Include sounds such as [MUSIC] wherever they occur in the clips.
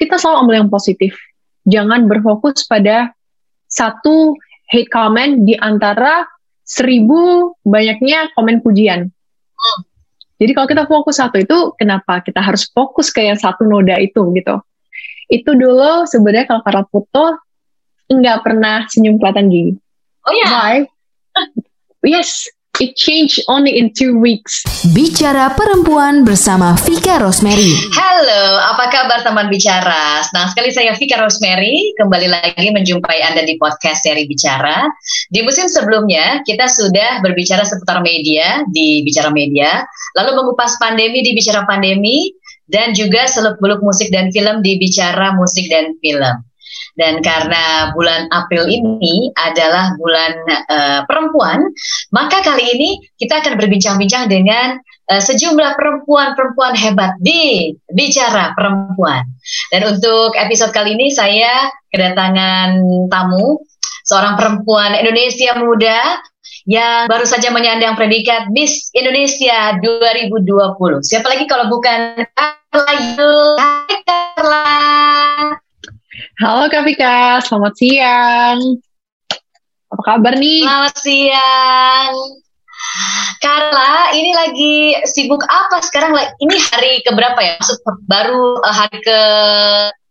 kita selalu ambil yang positif. Jangan berfokus pada satu hate comment di antara seribu banyaknya komen pujian. Jadi kalau kita fokus satu itu, kenapa kita harus fokus ke yang satu noda itu gitu? Itu dulu sebenarnya kalau Carla foto nggak pernah senyum kelihatan gigi. Oh ya? Why? [LAUGHS] yes, It changed only in two weeks. Bicara Perempuan bersama Vika Rosemary. Halo, apa kabar teman bicara? Senang sekali saya Vika Rosemary kembali lagi menjumpai Anda di podcast seri Bicara. Di musim sebelumnya kita sudah berbicara seputar media di Bicara Media, lalu mengupas pandemi di Bicara Pandemi, dan juga seluk-beluk musik dan film di Bicara Musik dan Film. Dan karena bulan April ini adalah bulan uh, perempuan, maka kali ini kita akan berbincang-bincang dengan uh, sejumlah perempuan-perempuan hebat di bicara perempuan. Dan untuk episode kali ini saya kedatangan tamu seorang perempuan Indonesia muda yang baru saja menyandang predikat Miss Indonesia 2020. Siapa lagi kalau bukan Carla Yul? Hai Carla. Halo Kak Vika, selamat siang. Apa kabar nih? Selamat siang. Carla, ini lagi sibuk apa sekarang? Ini hari keberapa ya? Maksud baru uh, hari ke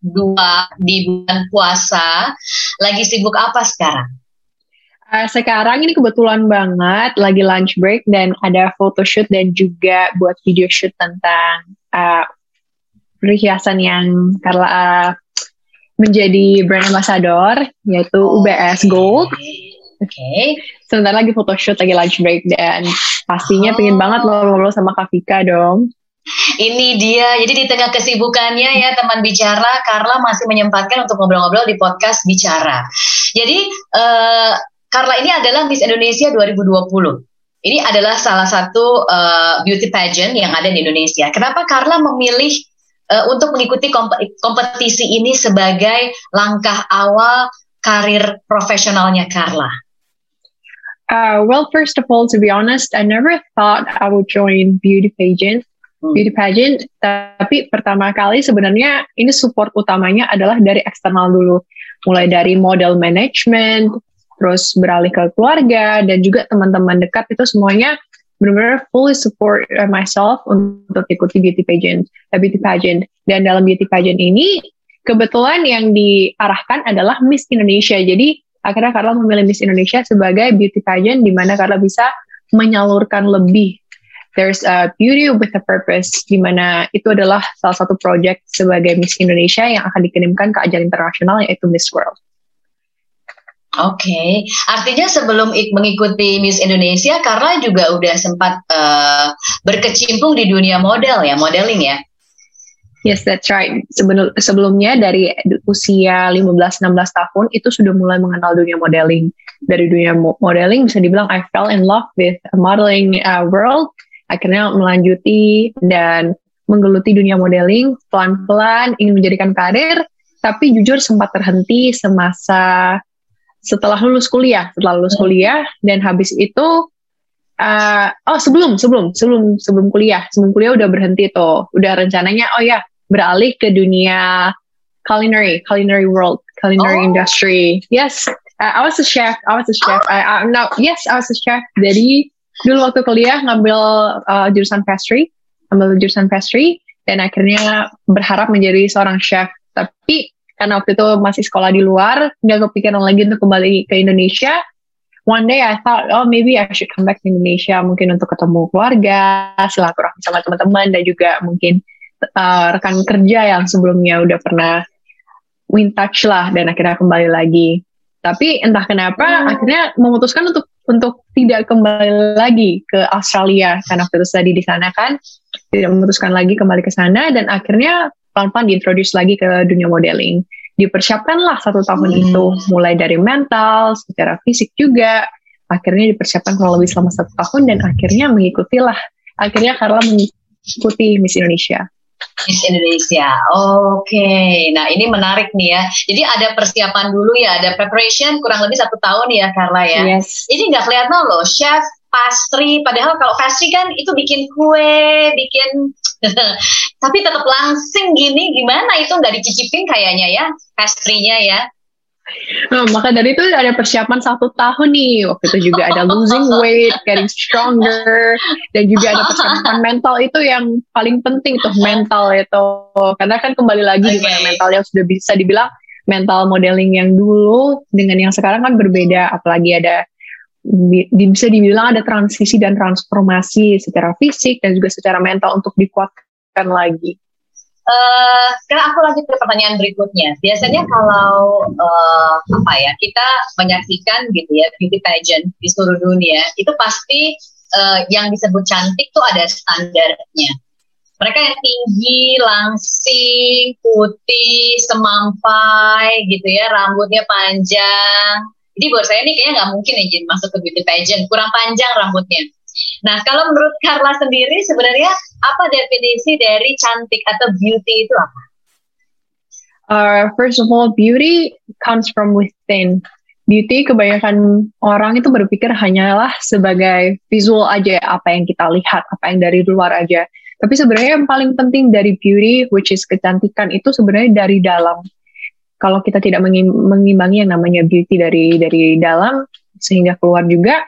dua di bulan puasa. Lagi sibuk apa sekarang? Uh, sekarang ini kebetulan banget lagi lunch break dan ada photoshoot dan juga buat video shoot tentang uh, perhiasan yang Carla uh, menjadi brand ambassador yaitu oh, UBS Gold. Oke. Okay. Sebentar lagi photoshoot lagi lunch break dan pastinya oh. pengen banget ngobrol-ngobrol sama Kak Vika dong. Ini dia, jadi di tengah kesibukannya ya teman bicara, Carla masih menyempatkan untuk ngobrol-ngobrol di podcast Bicara. Jadi uh, Carla ini adalah Miss Indonesia 2020. Ini adalah salah satu uh, beauty pageant yang ada di Indonesia. Kenapa Carla memilih uh, untuk mengikuti kompetisi ini sebagai langkah awal karir profesionalnya Carla? Uh, well, first of all, to be honest, I never thought I would join beauty pageant. Hmm. Beauty pageant, tapi pertama kali sebenarnya ini support utamanya adalah dari eksternal dulu, mulai dari model management, terus beralih ke keluarga dan juga teman-teman dekat itu semuanya benar-benar fully support uh, myself untuk ikuti beauty pageant, uh, beauty pageant. Dan dalam beauty pageant ini kebetulan yang diarahkan adalah Miss Indonesia. Jadi akhirnya Carla memilih Miss Indonesia sebagai beauty pageant di mana Carla bisa menyalurkan lebih. There's a beauty with a purpose, di mana itu adalah salah satu project sebagai Miss Indonesia yang akan dikirimkan ke ajang internasional yaitu Miss World. Oke, okay. artinya sebelum mengikuti Miss Indonesia, Carla juga udah sempat uh, berkecimpung di dunia model ya, modeling ya? Yes, that's right. Sebelum, sebelumnya dari usia 15-16 tahun itu sudah mulai mengenal dunia modeling. Dari dunia modeling bisa dibilang I fell in love with modeling uh, world. Akhirnya melanjuti dan menggeluti dunia modeling pelan-pelan ingin menjadikan karir. Tapi jujur sempat terhenti semasa setelah lulus kuliah, setelah lulus hmm. kuliah dan habis itu uh, oh sebelum sebelum sebelum sebelum kuliah, sebelum kuliah udah berhenti tuh, udah rencananya oh ya beralih ke dunia culinary, culinary world, culinary oh. industry. Yes, uh, I was a chef, I was a chef. Oh. I, I, no, yes, I was a chef. Jadi dulu waktu kuliah ngambil uh, jurusan pastry, ngambil jurusan pastry dan akhirnya berharap menjadi seorang chef. Tapi karena waktu itu masih sekolah di luar, nggak kepikiran lagi untuk kembali ke Indonesia. One day I thought, oh maybe I should come back to Indonesia, mungkin untuk ketemu keluarga, silaturahmi sama teman-teman, dan juga mungkin uh, rekan kerja yang sebelumnya udah pernah win touch lah, dan akhirnya kembali lagi. Tapi entah kenapa hmm. akhirnya memutuskan untuk untuk tidak kembali lagi ke Australia karena waktu itu tadi di sana kan tidak memutuskan lagi kembali ke sana dan akhirnya pelan-pelan diintroduce lagi ke dunia modeling. Dipersiapkanlah satu tahun hmm. itu, mulai dari mental, secara fisik juga. Akhirnya dipersiapkan kurang lebih selama satu tahun dan akhirnya mengikutilah. Akhirnya Carla mengikuti Miss Indonesia. Miss Indonesia, oke. Okay. Nah ini menarik nih ya. Jadi ada persiapan dulu ya, ada preparation kurang lebih satu tahun ya Carla ya. Yes. Ini nggak kelihatan loh, chef pastry. Padahal kalau pastry kan itu bikin kue, bikin [LAUGHS] tapi tetap langsing gini gimana itu nggak dicicipin kayaknya ya pastry-nya ya Nah, maka dari itu ada persiapan satu tahun nih. Waktu itu juga ada losing weight, getting stronger, dan juga ada persiapan mental itu yang paling penting tuh mental itu. Karena kan kembali lagi okay. gimana mental yang sudah bisa dibilang mental modeling yang dulu dengan yang sekarang kan berbeda. Apalagi ada bisa dibilang ada transisi dan transformasi secara fisik dan juga secara mental untuk dikuatkan lagi. Uh, sekarang aku lanjut ke pertanyaan berikutnya. Biasanya kalau uh, apa ya kita menyaksikan gitu ya beauty pageant di seluruh dunia itu pasti uh, yang disebut cantik tuh ada standarnya. Mereka yang tinggi, langsing, putih, semampai gitu ya, rambutnya panjang. Jadi buat saya ini kayaknya nggak mungkin ya masuk ke beauty pageant, kurang panjang rambutnya. Nah, kalau menurut Carla sendiri sebenarnya apa definisi dari cantik atau beauty itu apa? Uh, first of all, beauty comes from within. Beauty kebanyakan orang itu berpikir hanyalah sebagai visual aja apa yang kita lihat, apa yang dari luar aja. Tapi sebenarnya yang paling penting dari beauty, which is kecantikan itu sebenarnya dari dalam. Kalau kita tidak mengimbangi yang namanya beauty dari dari dalam sehingga keluar juga,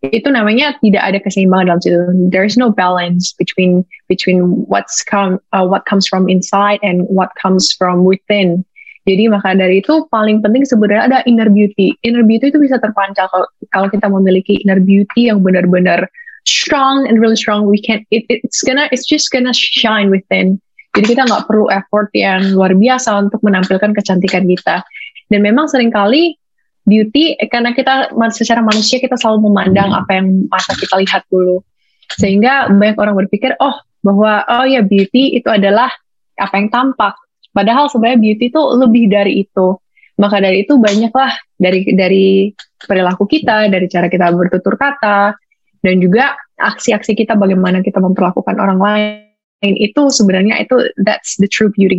itu namanya tidak ada keseimbangan dalam situ. There's no balance between between what's come uh, what comes from inside and what comes from within. Jadi maka dari itu paling penting sebenarnya ada inner beauty. Inner beauty itu bisa terpancar kalau, kalau kita memiliki inner beauty yang benar-benar strong and really strong. We can it, it's gonna it's just gonna shine within. Jadi kita nggak perlu effort yang luar biasa untuk menampilkan kecantikan kita. Dan memang sering kali beauty karena kita secara manusia kita selalu memandang apa yang masa kita lihat dulu. Sehingga banyak orang berpikir oh bahwa oh ya beauty itu adalah apa yang tampak. Padahal sebenarnya beauty itu lebih dari itu. Maka dari itu banyaklah dari dari perilaku kita dari cara kita bertutur kata dan juga aksi-aksi kita bagaimana kita memperlakukan orang lain itu sebenarnya itu that's the true beauty.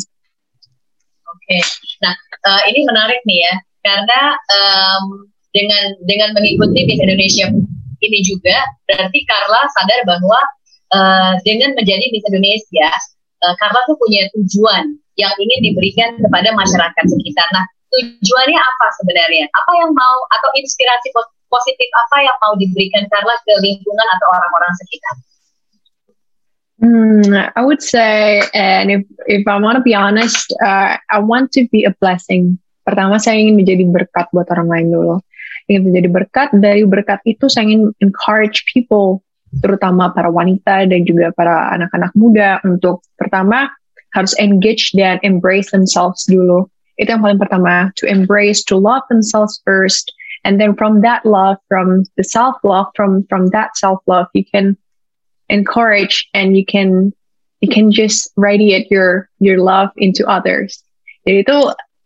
Oke, okay. nah uh, ini menarik nih ya karena um, dengan dengan mengikuti Miss Indonesia ini juga berarti Carla sadar bahwa uh, dengan menjadi Miss Indonesia uh, Carla tuh punya tujuan yang ingin diberikan kepada masyarakat sekitar. Nah tujuannya apa sebenarnya? Apa yang mau atau inspirasi positif apa yang mau diberikan Carla ke lingkungan atau orang-orang sekitar? Hmm, I would say, and if if I want to be honest, uh, I want to be a blessing Pertama saya ingin menjadi berkat buat orang lain dulu. Ingin menjadi berkat, dari berkat itu saya ingin encourage people, terutama para wanita dan juga para anak-anak muda untuk pertama harus engage dan embrace themselves dulu. Itu yang paling pertama, to embrace, to love themselves first, and then from that love, from the self love, from from that self love, you can encourage and you can you can just radiate your your love into others. Jadi itu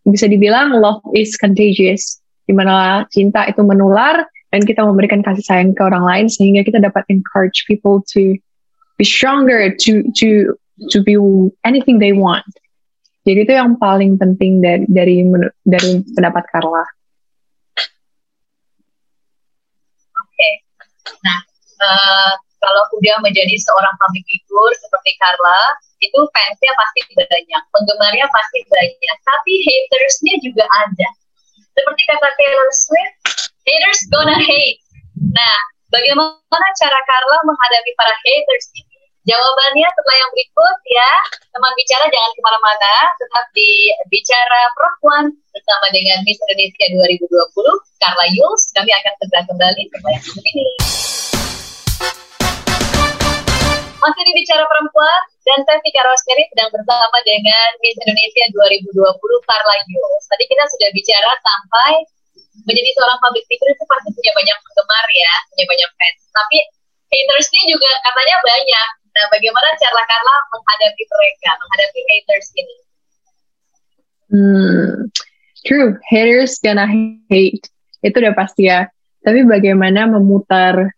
bisa dibilang love is contagious, di mana cinta itu menular dan kita memberikan kasih sayang ke orang lain sehingga kita dapat encourage people to be stronger, to to to be anything they want. Jadi itu yang paling penting dari dari dari pendapat Carla. Nah uh, kalau udah menjadi seorang public figure seperti Carla, itu fansnya pasti banyak, penggemarnya pasti banyak, tapi hatersnya juga ada. Seperti kata Taylor Swift, haters gonna hate. Nah, bagaimana cara Carla menghadapi para haters ini? Jawabannya setelah yang berikut ya. Teman bicara jangan ke mana-mana, tetap di Bicara Perempuan bersama dengan Miss Indonesia 2020, Carla Yuls. Kami akan segera kembali setelah yang ini. Masih di Bicara Perempuan, dan saya Vika Rosemary sedang bersama dengan Miss Indonesia 2020 Carla Yus. Tadi kita sudah bicara sampai menjadi seorang public figure itu pasti punya banyak penggemar ya, punya banyak fans. Tapi hatersnya juga katanya banyak. Nah, bagaimana cara Carla menghadapi mereka, menghadapi haters ini? Hmm, true, haters gonna hate. Itu udah pasti ya. Tapi bagaimana memutar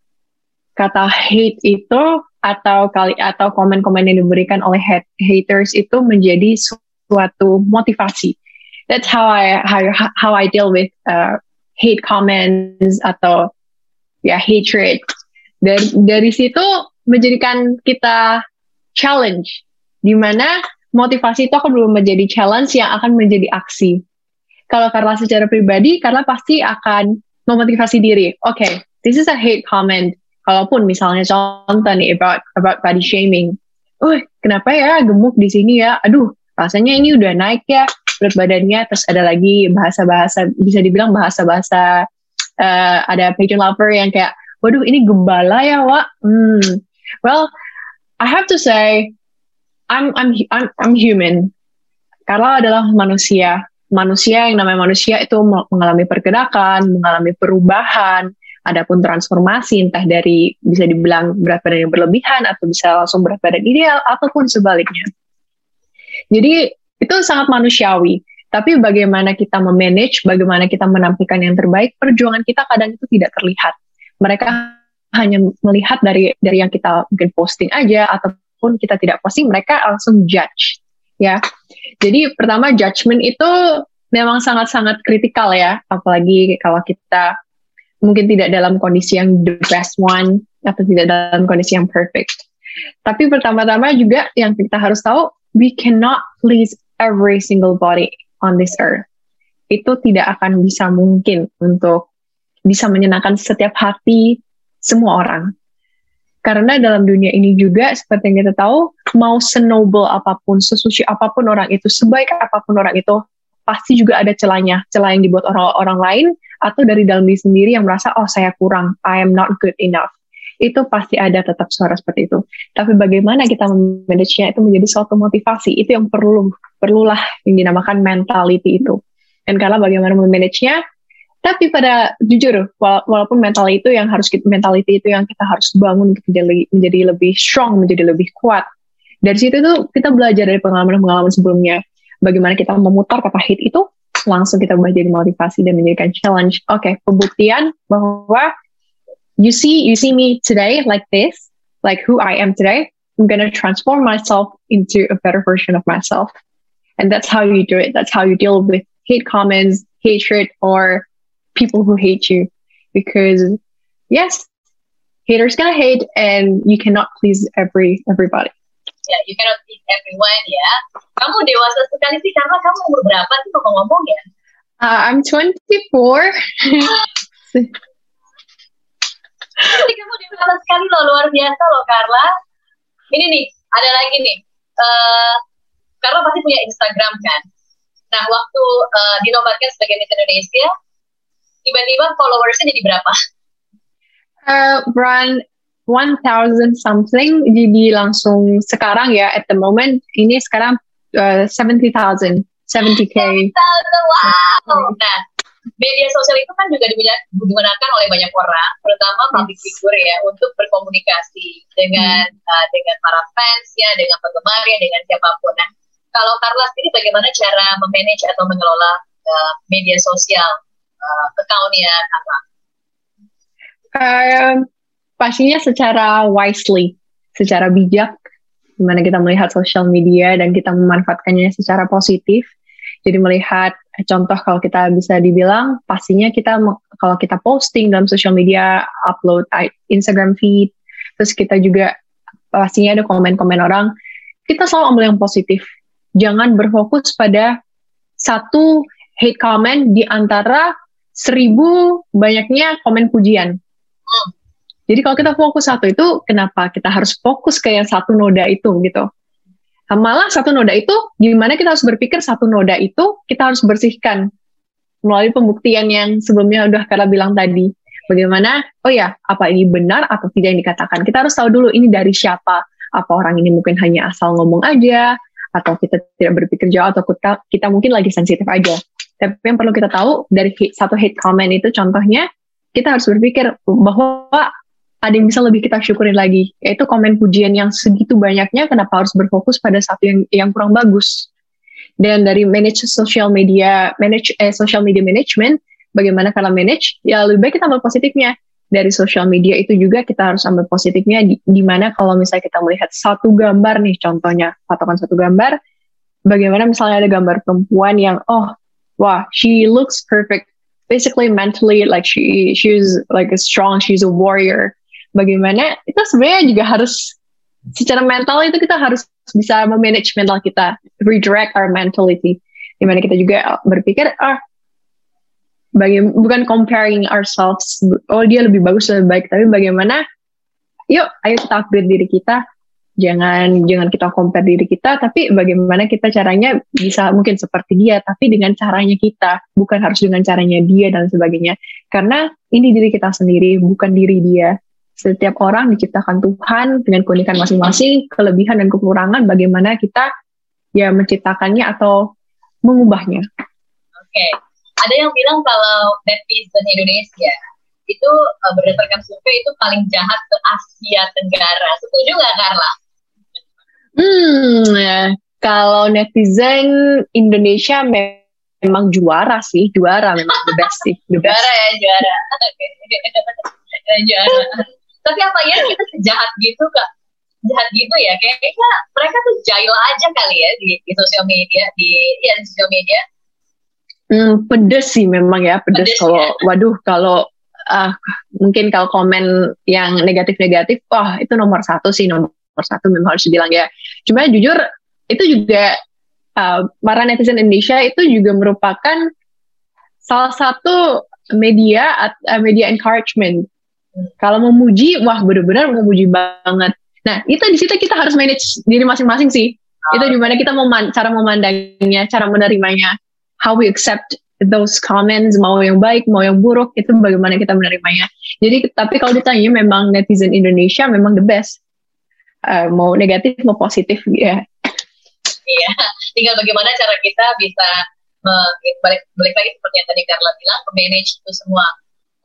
kata hate itu atau kali atau komen-komen yang diberikan oleh haters itu menjadi suatu motivasi. That's how I how, how I deal with uh, hate comments atau ya hatred. Dari dari situ menjadikan kita challenge Di mana motivasi itu akan belum menjadi challenge yang akan menjadi aksi. Kalau Carla secara pribadi, Carla pasti akan memotivasi diri. Oke, okay, this is a hate comment. Kalaupun misalnya contoh nih about about body shaming. Uh, kenapa ya gemuk di sini ya? Aduh, rasanya ini udah naik ya berat badannya. Terus ada lagi bahasa-bahasa bisa dibilang bahasa-bahasa uh, ada pageant lover yang kayak, waduh ini gembala ya, Wak. Hmm. Well, I have to say, I'm I'm I'm, I'm human. Carla adalah manusia manusia yang namanya manusia itu mengalami pergerakan, mengalami perubahan, adapun transformasi entah dari bisa dibilang berat badan yang berlebihan atau bisa langsung berat badan ideal ataupun sebaliknya. Jadi itu sangat manusiawi. Tapi bagaimana kita memanage, bagaimana kita menampilkan yang terbaik, perjuangan kita kadang itu tidak terlihat. Mereka hanya melihat dari dari yang kita mungkin posting aja ataupun kita tidak posting, mereka langsung judge ya. Jadi pertama judgment itu memang sangat-sangat kritikal ya, apalagi kalau kita mungkin tidak dalam kondisi yang the best one atau tidak dalam kondisi yang perfect. Tapi pertama-tama juga yang kita harus tahu, we cannot please every single body on this earth. Itu tidak akan bisa mungkin untuk bisa menyenangkan setiap hati semua orang. Karena dalam dunia ini juga seperti yang kita tahu, mau senoble apa pun, sesuci apa pun orang itu, sebaik apa pun orang itu, pasti juga ada celahnya, celah yang dibuat orang-orang lain atau dari dalam diri sendiri yang merasa oh saya kurang, I am not good enough. Itu pasti ada tetap suara seperti itu. Tapi bagaimana kita memanagenya itu menjadi suatu motivasi, itu yang perlu perlulah yang dinamakan mentality itu. Dan karena bagaimana memanagenya, tapi pada jujur, walaupun mental itu yang harus kita, mentality itu yang kita harus bangun menjadi, menjadi lebih strong, menjadi lebih kuat. Dari situ tuh kita belajar dari pengalaman-pengalaman sebelumnya. Bagaimana kita memutar kata hit itu, langsung kita ubah jadi motivasi dan menjadikan challenge. Oke, okay, pembuktian bahwa you see, you see me today like this, like who I am today. I'm gonna transform myself into a better version of myself. And that's how you do it. That's how you deal with hate comments, hatred, or people who hate you because yes haters gonna hate and you cannot please every everybody ya you cannot please everyone ya. Kamu dewasa sekali sih karena kamu umur berapa sih kalau ngomong ya? Uh, I'm 24 Jadi kamu dewasa sekali loh luar biasa loh Carla. Ini nih ada lagi nih. Uh, Carla pasti punya Instagram kan? Nah waktu uh, dinobatkan sebagai Miss Indonesia tiba-tiba followersnya jadi berapa? Uh, brand 1000 something jadi langsung sekarang ya at the moment ini sekarang uh, 70,000 70k. 70,000 wow. Nah, media sosial itu kan juga digunakan oleh banyak orang, terutama public figure ya, untuk berkomunikasi dengan hmm. uh, dengan para fans ya, dengan penggemar ya, dengan siapa pun. Nah, kalau Carla sendiri bagaimana cara memanage atau mengelola uh, media sosial uh, accountnya kakak? Uh, pastinya secara wisely, secara bijak, gimana kita melihat sosial media dan kita memanfaatkannya secara positif. Jadi melihat contoh kalau kita bisa dibilang pastinya kita kalau kita posting dalam sosial media, upload Instagram feed, terus kita juga pastinya ada komen-komen orang, kita selalu ambil yang positif. Jangan berfokus pada satu hate comment di antara seribu banyaknya komen pujian. Jadi kalau kita fokus satu itu, kenapa kita harus fokus ke yang satu noda itu gitu? Malah satu noda itu, gimana kita harus berpikir satu noda itu kita harus bersihkan melalui pembuktian yang sebelumnya udah Kara bilang tadi. Bagaimana, oh ya, apa ini benar atau tidak yang dikatakan. Kita harus tahu dulu ini dari siapa. Apa orang ini mungkin hanya asal ngomong aja, atau kita tidak berpikir jauh, atau kita, kita mungkin lagi sensitif aja. Tapi yang perlu kita tahu dari satu hate comment itu contohnya kita harus berpikir bahwa ada yang bisa lebih kita syukurin lagi, yaitu komen pujian yang segitu banyaknya, kenapa harus berfokus pada satu yang yang kurang bagus. Dan dari manage social media, manage eh, social media management, bagaimana kalau manage, ya lebih baik kita ambil positifnya. Dari social media itu juga kita harus ambil positifnya, di, di mana kalau misalnya kita melihat satu gambar nih, contohnya, patokan satu gambar, bagaimana misalnya ada gambar perempuan yang, oh wow, she looks perfect. Basically mentally like she she's like a strong, she's a warrior. Bagaimana itu sebenarnya juga harus secara mental itu kita harus bisa memanage mental kita, redirect our mentality. Di mana kita juga berpikir, ah, bagi, bukan comparing ourselves, oh dia lebih bagus, lebih baik, tapi bagaimana, yuk ayo kita upgrade diri kita, jangan jangan kita compare diri kita, tapi bagaimana kita caranya bisa mungkin seperti dia, tapi dengan caranya kita, bukan harus dengan caranya dia dan sebagainya. Karena ini diri kita sendiri, bukan diri dia setiap orang diciptakan Tuhan dengan keunikan masing-masing, kelebihan dan kekurangan, bagaimana kita ya menciptakannya atau mengubahnya. Oke, okay. ada yang bilang kalau netizen Indonesia itu uh, berdasarkan survei itu paling jahat ke Asia Tenggara. Setuju nggak Carla? Hmm, ya. kalau netizen Indonesia memang juara sih, juara memang the best sih, the best. [LAUGHS] Juara ya, juara. juara tapi apa ya kita sejahat gitu kak. Jahat gitu ya kayaknya mereka tuh jahil aja kali ya di, di sosial media di ya di sosial media. Hmm, pedes sih memang ya pedes, kalau ya. waduh kalau uh, mungkin kalau komen yang negatif-negatif wah itu nomor satu sih nomor satu memang harus bilang ya. Cuma jujur itu juga uh, para netizen Indonesia itu juga merupakan salah satu media uh, media encouragement kalau memuji, wah benar-benar memuji banget. Nah, itu di situ kita harus manage diri masing-masing sih. Oh. Itu di mana kita mau cara memandangnya, cara menerimanya, how we accept those comments, mau yang baik, mau yang buruk, itu bagaimana kita menerimanya. Jadi, tapi kalau ditanya memang netizen Indonesia memang the best. Uh, mau negatif, mau positif, ya. Iya, tinggal bagaimana cara kita bisa balik, balik lagi seperti yang tadi Carla bilang, manage itu semua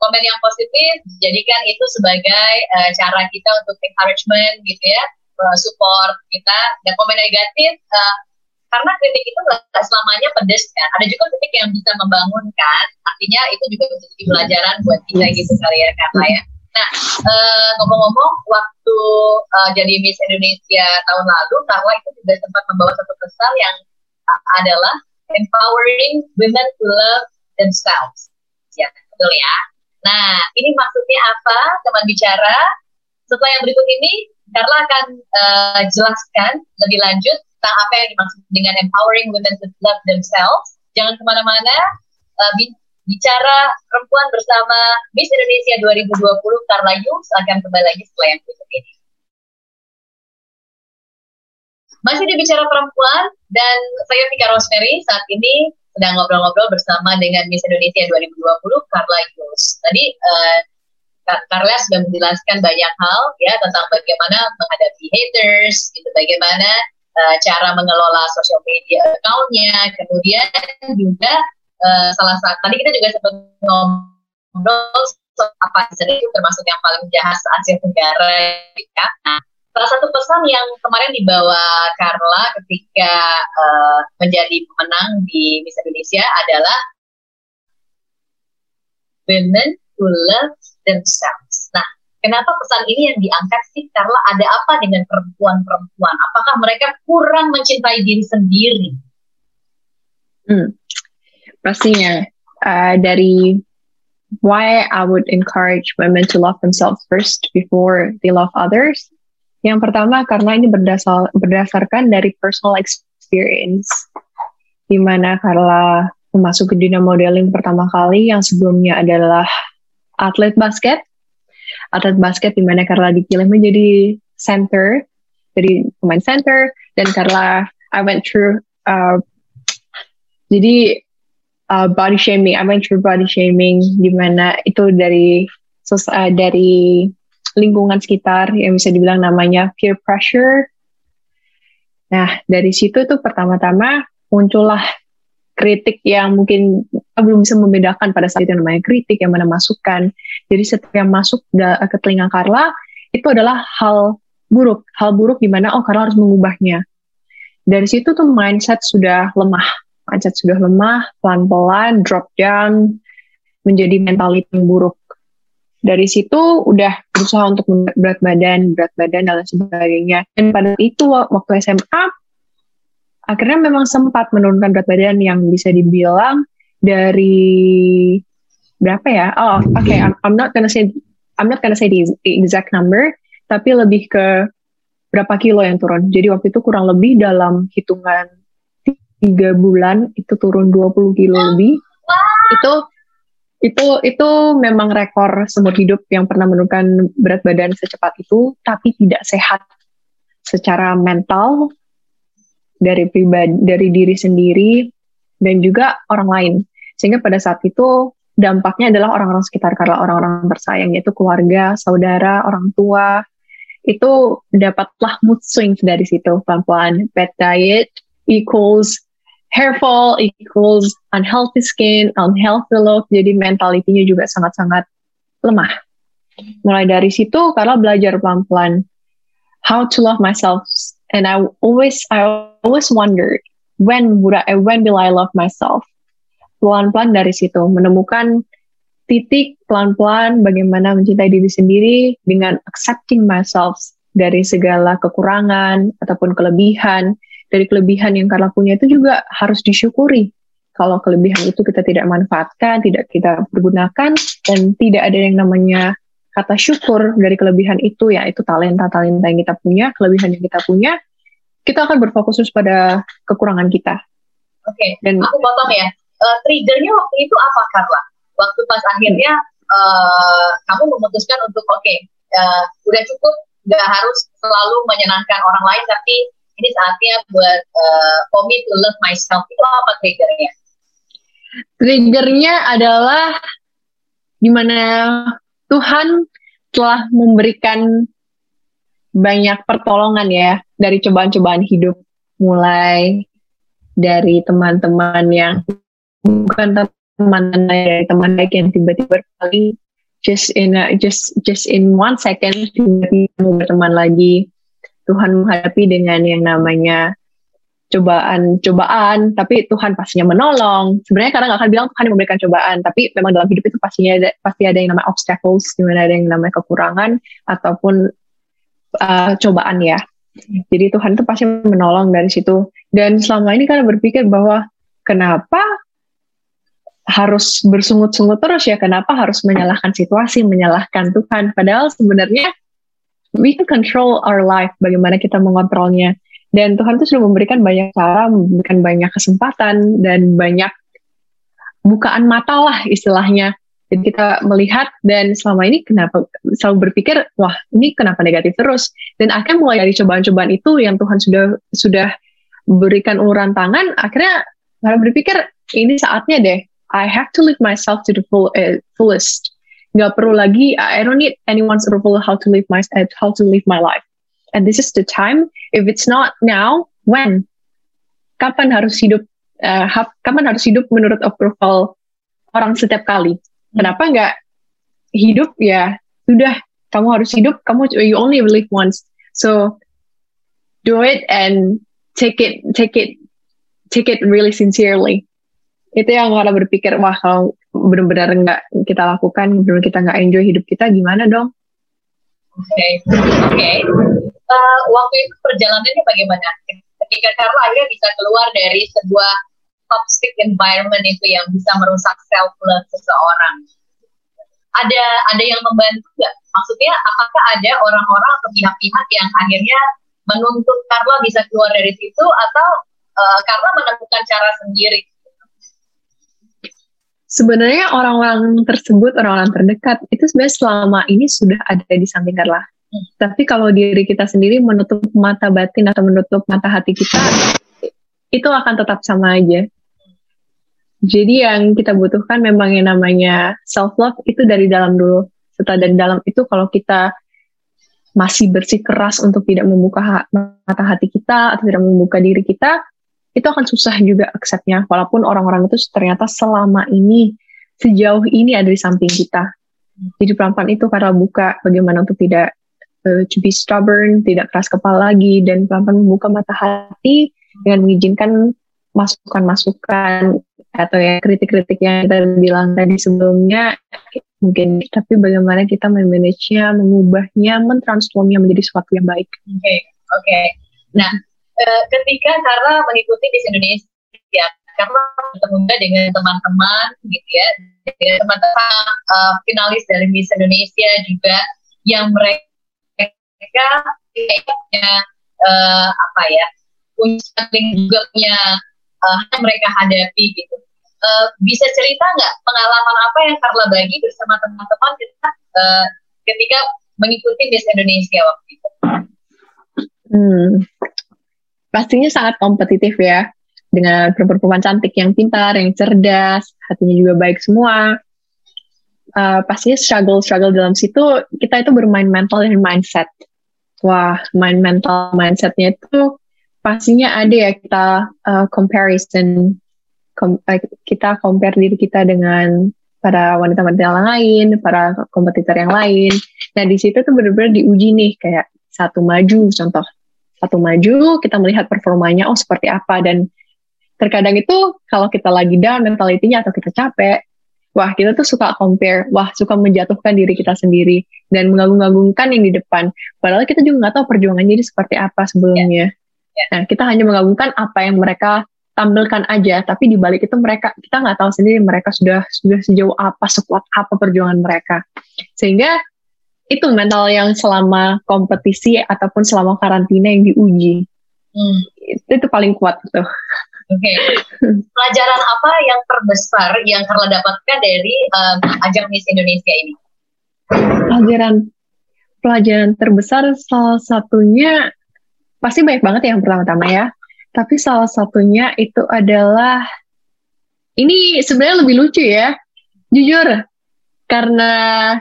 komen yang positif jadikan itu sebagai uh, cara kita untuk encouragement gitu ya uh, support kita. Dan komen negatif uh, karena kritik itu nggak selamanya pedes kan ada juga kritik yang bisa membangunkan artinya itu juga bisa jadi pelajaran buat kita gitu kali ya karena ya nah ngomong-ngomong waktu uh, jadi Miss Indonesia tahun lalu Carla itu juga sempat membawa satu pesan yang uh, adalah empowering women to love themselves. Ya betul ya Nah, ini maksudnya apa, teman bicara? Setelah yang berikut ini, Carla akan uh, jelaskan lebih lanjut tentang apa yang dimaksud dengan empowering women to love themselves. Jangan ke mana-mana, uh, bicara perempuan bersama Miss Indonesia 2020 Carla Yung akan kembali lagi setelah yang berikut ini. Masih di bicara perempuan dan saya Vika Rosemary saat ini sedang ngobrol-ngobrol bersama dengan Miss Indonesia 2020 Carla Yus. Tadi uh, Carla sudah menjelaskan banyak hal ya tentang bagaimana menghadapi haters, gitu, bagaimana uh, cara mengelola sosial media account-nya, kemudian juga uh, salah satu tadi kita juga sempat ngobrol apa itu termasuk yang paling jahat Asia Tenggara ya. Nah, salah satu pesan yang kemarin dibawa Carla ketika uh, menjadi pemenang di Miss Indonesia adalah women who love themselves. Nah, kenapa pesan ini yang diangkat sih? Carla ada apa dengan perempuan-perempuan? Apakah mereka kurang mencintai diri sendiri? Hmm, pastinya uh, dari why I would encourage women to love themselves first before they love others yang pertama karena ini berdasar, berdasarkan dari personal experience, di mana Carla masuk ke dunia modeling pertama kali yang sebelumnya adalah atlet basket. Atlet basket di mana Carla dipilih menjadi center, jadi pemain center, dan Carla I went through uh, jadi uh, body shaming, I went through body shaming di mana itu dari uh, dari lingkungan sekitar yang bisa dibilang namanya peer pressure. Nah, dari situ tuh pertama-tama muncullah kritik yang mungkin belum bisa membedakan pada saat itu namanya kritik yang mana masukan. Jadi setiap yang masuk ke telinga Carla itu adalah hal buruk, hal buruk di mana oh Carla harus mengubahnya. Dari situ tuh mindset sudah lemah, mindset sudah lemah, pelan-pelan drop down menjadi mentality yang buruk dari situ udah berusaha untuk berat badan, berat badan dan lain sebagainya. Dan pada itu waktu SMA akhirnya memang sempat menurunkan berat badan yang bisa dibilang dari berapa ya? Oh, oke, okay, I'm, I'm not gonna say I'm not gonna say the exact number, tapi lebih ke berapa kilo yang turun. Jadi waktu itu kurang lebih dalam hitungan tiga bulan itu turun 20 kilo lebih. Itu itu itu memang rekor seumur hidup yang pernah menurunkan berat badan secepat itu, tapi tidak sehat secara mental dari pribadi dari diri sendiri dan juga orang lain. Sehingga pada saat itu dampaknya adalah orang-orang sekitar karena orang-orang tersayang yaitu keluarga, saudara, orang tua itu dapatlah mood swings dari situ pelan-pelan. Bad diet equals hair fall equals unhealthy skin, unhealthy look, jadi mentalitinya juga sangat-sangat lemah. Mulai dari situ, karena belajar pelan-pelan how to love myself, and I always I always wondered when would I when will I love myself? Pelan-pelan dari situ menemukan titik pelan-pelan bagaimana mencintai diri sendiri dengan accepting myself dari segala kekurangan ataupun kelebihan dari kelebihan yang Carla punya itu juga harus disyukuri. Kalau kelebihan itu kita tidak manfaatkan, tidak kita pergunakan, dan tidak ada yang namanya kata syukur dari kelebihan itu, ya itu talenta-talenta yang kita punya, kelebihan yang kita punya, kita akan berfokus pada kekurangan kita. Oke, okay. dan aku potong ya. Uh, triggernya waktu itu apa, Carla? Waktu pas akhirnya uh, kamu memutuskan untuk oke, okay, uh, udah cukup, nggak harus selalu menyenangkan orang lain, tapi ini saatnya buat uh, for me to love myself itu apa triggernya? Triggernya adalah di mana Tuhan telah memberikan banyak pertolongan ya dari cobaan-cobaan hidup mulai dari teman-teman yang bukan teman dari teman baik yang tiba-tiba kali just in a, just just in one second tiba-tiba berteman lagi Tuhan menghadapi dengan yang namanya cobaan-cobaan, tapi Tuhan pastinya menolong. Sebenarnya kadang nggak akan bilang Tuhan yang memberikan cobaan, tapi memang dalam hidup itu pastinya ada, pasti ada yang namanya obstacles, di mana ada yang namanya kekurangan ataupun uh, cobaan ya. Jadi Tuhan itu pasti menolong dari situ. Dan selama ini kan berpikir bahwa kenapa harus bersungut-sungut terus ya? Kenapa harus menyalahkan situasi, menyalahkan Tuhan? Padahal sebenarnya we can control our life, bagaimana kita mengontrolnya. Dan Tuhan itu sudah memberikan banyak cara, memberikan banyak kesempatan dan banyak bukaan mata lah istilahnya. Jadi kita melihat dan selama ini kenapa selalu berpikir, wah ini kenapa negatif terus. Dan akhirnya mulai dari cobaan-cobaan itu yang Tuhan sudah sudah berikan uluran tangan, akhirnya malah berpikir ini saatnya deh. I have to live myself to the full, uh, fullest nggak perlu lagi I don't need anyone's approval how to live my how to live my life. And this is the time if it's not now when? Kapan harus hidup uh, kapan harus hidup menurut approval orang setiap kali? Kenapa nggak hidup? Ya sudah. Kamu harus hidup. Kamu you only live once. So do it and take it take it take it really sincerely. Itu yang orang berpikir wah kalau benar-benar nggak kita lakukan, benar kita nggak enjoy hidup kita, gimana dong? Oke, okay. oke. Okay. Uh, eh, waktu itu perjalanannya bagaimana? Ketika Carla akhirnya bisa keluar dari sebuah toxic environment itu yang bisa merusak self love seseorang. Ada ada yang membantu nggak? Maksudnya apakah ada orang-orang atau pihak-pihak yang akhirnya menuntut Carla bisa keluar dari situ atau uh, Carla menemukan cara sendiri? Sebenarnya orang-orang tersebut, orang-orang terdekat itu sebenarnya selama ini sudah ada di samping Carla. Hmm. Tapi kalau diri kita sendiri menutup mata batin atau menutup mata hati kita, itu akan tetap sama aja. Jadi yang kita butuhkan memang yang namanya self love itu dari dalam dulu. Setelah dari dalam itu kalau kita masih bersih keras untuk tidak membuka mata hati kita atau tidak membuka diri kita, itu akan susah juga acceptnya walaupun orang-orang itu ternyata selama ini sejauh ini ada di samping kita jadi pelan-pelan itu karena buka bagaimana untuk tidak uh, to be stubborn tidak keras kepala lagi dan pelan-pelan membuka mata hati dengan mengizinkan masukan-masukan atau ya kritik-kritik yang kita bilang tadi sebelumnya mungkin tapi bagaimana kita memanagenya, mengubahnya, mentransformnya menjadi sesuatu yang baik. Oke, okay, oke. Okay. Nah, Eh, ketika karena mengikuti Miss Indonesia ya, karena bertemu dengan teman-teman gitu ya teman-teman uh, finalis dari Miss Indonesia juga yang mereka punya uh, apa ya punya juga punya uh, mereka hadapi gitu. Uh, bisa cerita nggak pengalaman apa yang Carla bagi bersama teman-teman kita uh, ketika mengikuti Miss Indonesia waktu itu? Hmm, pastinya sangat kompetitif ya dengan perempuan cantik yang pintar, yang cerdas, hatinya juga baik semua. Uh, pastinya struggle-struggle dalam situ kita itu bermain mental dan mindset. Wah, main mental mindsetnya itu pastinya ada ya kita uh, comparison kom, uh, kita compare diri kita dengan para wanita-wanita yang lain, para kompetitor yang lain. Nah di situ tuh benar-benar diuji nih kayak satu maju contoh satu maju kita melihat performanya oh seperti apa dan terkadang itu kalau kita lagi down mentalitinya atau kita capek wah kita tuh suka compare wah suka menjatuhkan diri kita sendiri dan mengagung-agungkan yang di depan padahal kita juga nggak tahu perjuangannya ini seperti apa sebelumnya Yeah. Nah, kita hanya mengagumkan apa yang mereka tampilkan aja, tapi di balik itu mereka kita nggak tahu sendiri mereka sudah sudah sejauh apa, sekuat apa perjuangan mereka. Sehingga itu mental yang selama kompetisi ataupun selama karantina yang diuji. Hmm. Itu, itu paling kuat tuh. Oke. Okay. Pelajaran apa yang terbesar yang Carla dapatkan dari um, ajang Miss Indonesia ini? Pelajaran pelajaran terbesar salah satunya pasti banyak banget yang pertama-tama ya. Tapi salah satunya itu adalah ini sebenarnya lebih lucu ya. Jujur, karena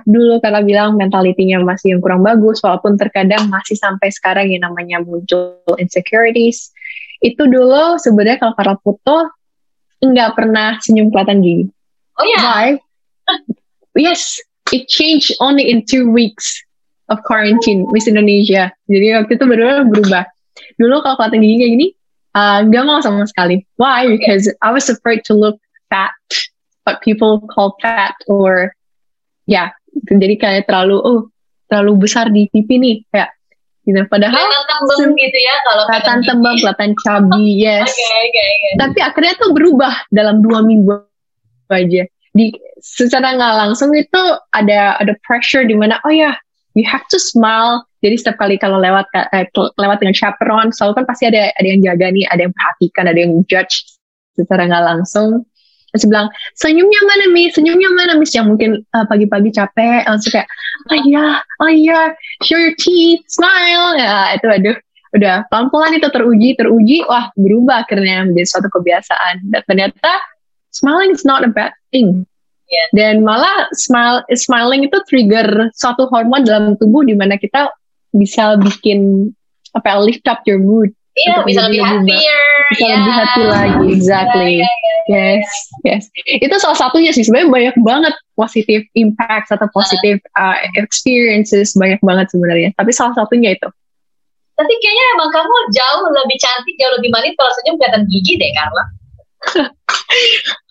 dulu karena bilang mentalitinya masih yang kurang bagus, walaupun terkadang masih sampai sekarang yang namanya muncul insecurities. Itu dulu sebenarnya kalau karena foto nggak pernah senyum kelihatan gini. Oh ya? Yeah. Why? yes, it changed only in two weeks of quarantine Miss Indonesia. Jadi waktu itu benar-benar berubah. Dulu kalau kelihatan gigi kayak gini, uh, nggak uh, mau sama sekali. Why? Because I was afraid to look fat, what people call fat, or ya, yeah, jadi kayak terlalu oh terlalu besar di pipi nih, kayak gitu. Padahal kelihatan gitu ya kalau kelihatan tembem, kelihatan chubby, [LAUGHS] yes. okay, okay, okay. Tapi akhirnya tuh berubah dalam dua minggu aja. Di secara nggak langsung itu ada ada pressure di mana oh ya you have to smile. Jadi setiap kali kalau lewat eh, lewat dengan chaperon, selalu kan pasti ada ada yang jaga nih, ada yang perhatikan, ada yang judge secara nggak langsung. Terus bilang, senyumnya mana Miss? Senyumnya mana Miss? Yang mungkin uh, pagi-pagi capek, langsung kayak, oh iya, oh iya, show your teeth, smile. Ya itu aduh, udah pelan-pelan itu teruji, teruji, wah berubah akhirnya menjadi suatu kebiasaan. Dan ternyata smiling is not a bad thing. Yeah. Dan malah smile, smiling itu trigger suatu hormon dalam tubuh di mana kita bisa bikin apa ya, lift up your mood. Iya, yeah, bisa lebih happier. Bisa yeah. lebih happy lagi, exactly. Yeah, yeah, yeah, yes, yes. Itu salah satunya sih. Sebenarnya banyak banget positif impact atau positif uh, experiences banyak banget sebenarnya. Tapi salah satunya itu. Tapi kayaknya emang kamu jauh lebih cantik, jauh lebih manis kalau senyum kelihatan gigi deh, Carla. [LAUGHS]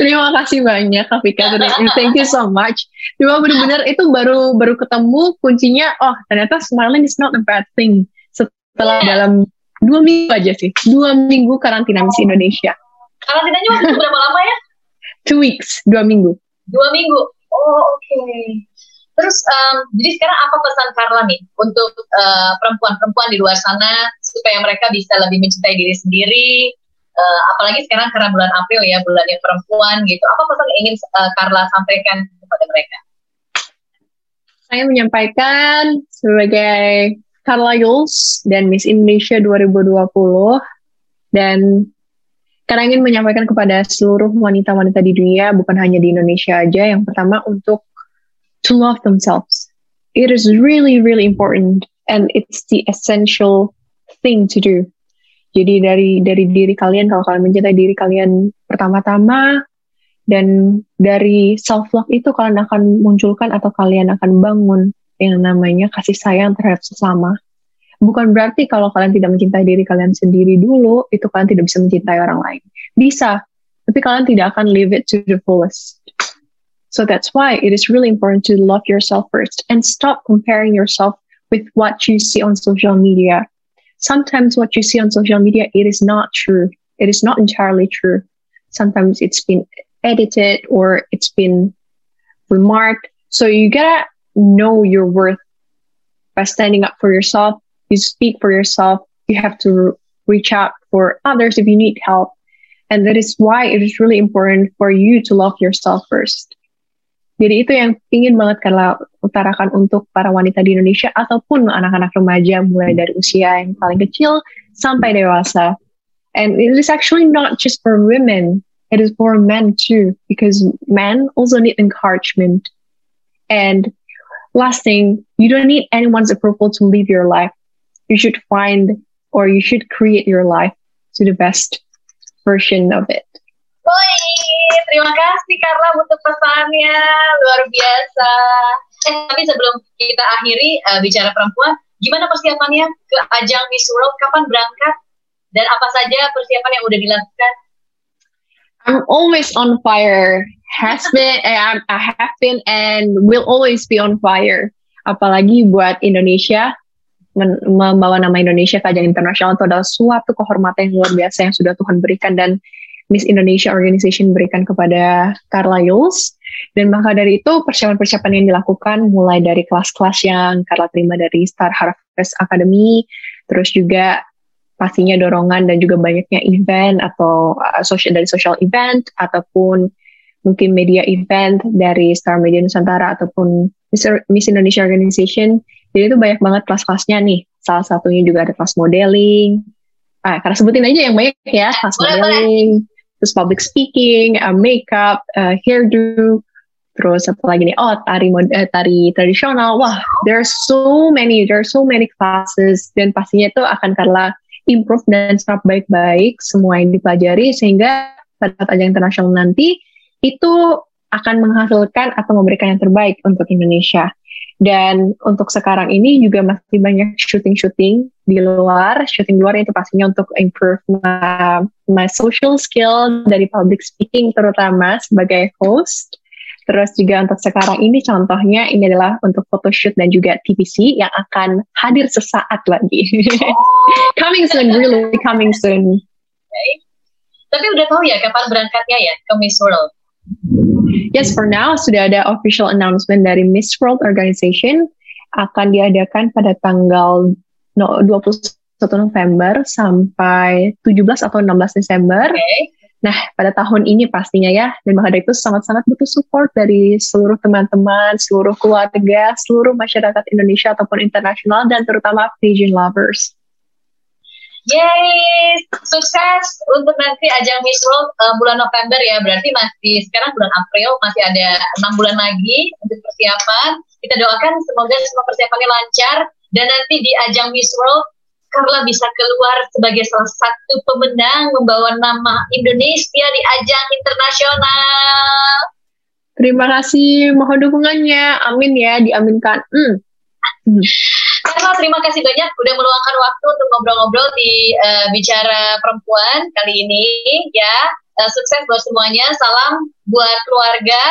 Terima kasih banyak Kak Fika. Thank you so much. Cuma benar-benar itu baru baru ketemu kuncinya. Oh ternyata smiling is not a bad thing. Setelah yeah. dalam dua minggu aja sih, dua minggu karantina Miss Indonesia. Karantinanya waktu berapa lama ya? Two weeks, dua minggu. Dua minggu. Oh oke. Okay. Terus um, jadi sekarang apa pesan Carla nih untuk uh, perempuan-perempuan di luar sana supaya mereka bisa lebih mencintai diri sendiri, uh, apalagi sekarang karena bulan April ya bulannya perempuan gitu apa pesan yang ingin uh, Carla sampaikan kepada mereka saya menyampaikan sebagai Carla Yules dan Miss Indonesia 2020 dan karena ingin menyampaikan kepada seluruh wanita-wanita di dunia bukan hanya di Indonesia aja yang pertama untuk to love themselves it is really really important and it's the essential thing to do jadi dari dari diri kalian kalau kalian mencintai diri kalian pertama-tama dan dari self love itu kalian akan munculkan atau kalian akan bangun yang namanya kasih sayang terhadap sesama. Bukan berarti kalau kalian tidak mencintai diri kalian sendiri dulu, itu kalian tidak bisa mencintai orang lain. Bisa, tapi kalian tidak akan live it to the fullest. So that's why it is really important to love yourself first and stop comparing yourself with what you see on social media sometimes what you see on social media it is not true it is not entirely true sometimes it's been edited or it's been remarked so you gotta know your worth by standing up for yourself you speak for yourself. You have to reach out for others if you need help. And that is why it is really important for you to love yourself first. Jadi itu yang ingin banget Carla utarakan untuk para wanita di Indonesia ataupun anak-anak remaja mulai dari usia yang paling kecil sampai dewasa. And it is actually not just for women, it is for men too, because men also need encouragement. And last thing, you don't need anyone's approval to live your life. You should find or you should create your life to the best version of it. Baik, terima kasih Carla untuk pesannya luar biasa. Eh tapi sebelum kita akhiri uh, bicara perempuan, gimana persiapannya ke ajang Miss World? Kapan berangkat? Dan apa saja persiapan yang udah dilakukan? I'm always on fire. Has been, I have been, and will always be on fire. Apalagi buat Indonesia, membawa nama Indonesia ke ajang internasional itu adalah suatu kehormatan yang luar biasa yang sudah Tuhan berikan dan Miss Indonesia Organization berikan kepada Carla Yules. Dan maka dari itu persiapan-persiapan yang dilakukan mulai dari kelas-kelas yang Carla terima dari Star Harvest Academy, terus juga pastinya dorongan dan juga banyaknya event atau uh, social dari social event ataupun mungkin media event dari Star Media Nusantara ataupun Miss Indonesia Organization. Jadi itu banyak banget kelas-kelasnya nih. Salah satunya juga ada kelas modeling. Ah, karena sebutin aja yang banyak ya, kelas modeling, terus public speaking, uh, makeup, uh, hairdo, terus apa lagi nih? Oh, tari mod uh, tari tradisional. Wah, there are so many, there are so many classes dan pastinya itu akan karena improve dan serap baik-baik semua yang dipelajari sehingga pada saat ajang internasional nanti itu akan menghasilkan atau memberikan yang terbaik untuk Indonesia. Dan untuk sekarang ini juga masih banyak syuting-syuting di luar. Syuting luar itu pastinya untuk improve my, my social skill dari public speaking terutama sebagai host. Terus juga untuk sekarang ini contohnya ini adalah untuk photoshoot dan juga TVC yang akan hadir sesaat lagi. Oh. [LAUGHS] coming soon, really coming soon. Okay. Tapi udah tahu ya kapan berangkatnya ya ke Miss World? Yes, for now sudah ada official announcement dari Miss World Organization akan diadakan pada tanggal 21 November sampai 17 atau 16 Desember. Okay. Nah, pada tahun ini pastinya ya, dan maka itu sangat-sangat butuh support dari seluruh teman-teman, seluruh keluarga, seluruh masyarakat Indonesia ataupun internasional, dan terutama Asian lovers. Yeay, sukses untuk nanti ajang Miss World uh, bulan November ya. Berarti masih sekarang bulan April masih ada enam bulan lagi untuk persiapan. Kita doakan semoga semua persiapannya lancar dan nanti di ajang Miss World Carla bisa keluar sebagai salah satu pemenang membawa nama Indonesia di ajang internasional. Terima kasih, mohon dukungannya. Amin ya, diaminkan. Hmm. Hmm. Karena terima kasih banyak udah meluangkan waktu untuk ngobrol-ngobrol di uh, bicara perempuan kali ini ya. Uh, sukses buat semuanya. Salam buat keluarga.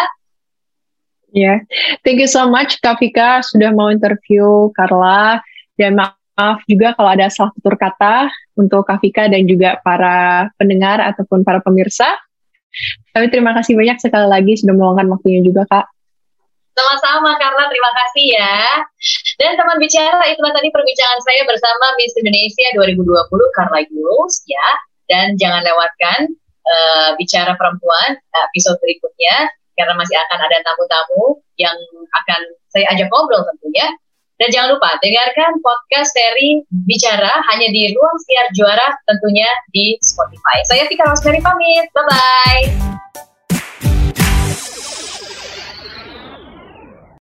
Ya, yeah. thank you so much Kavika sudah mau interview Carla dan maaf juga kalau ada salah tutur kata untuk Kavika dan juga para pendengar ataupun para pemirsa. Tapi terima kasih banyak sekali lagi sudah meluangkan waktunya juga Kak. Sama-sama karena terima kasih ya. Dan teman bicara itulah tadi perbincangan saya bersama Miss Indonesia 2020 Carla Jules ya. Dan jangan lewatkan uh, bicara perempuan episode berikutnya karena masih akan ada tamu-tamu yang akan saya ajak ngobrol tentunya. Dan jangan lupa dengarkan podcast seri Bicara hanya di Ruang Siar Juara tentunya di Spotify. Saya Vika Rosmeri pamit. Bye-bye.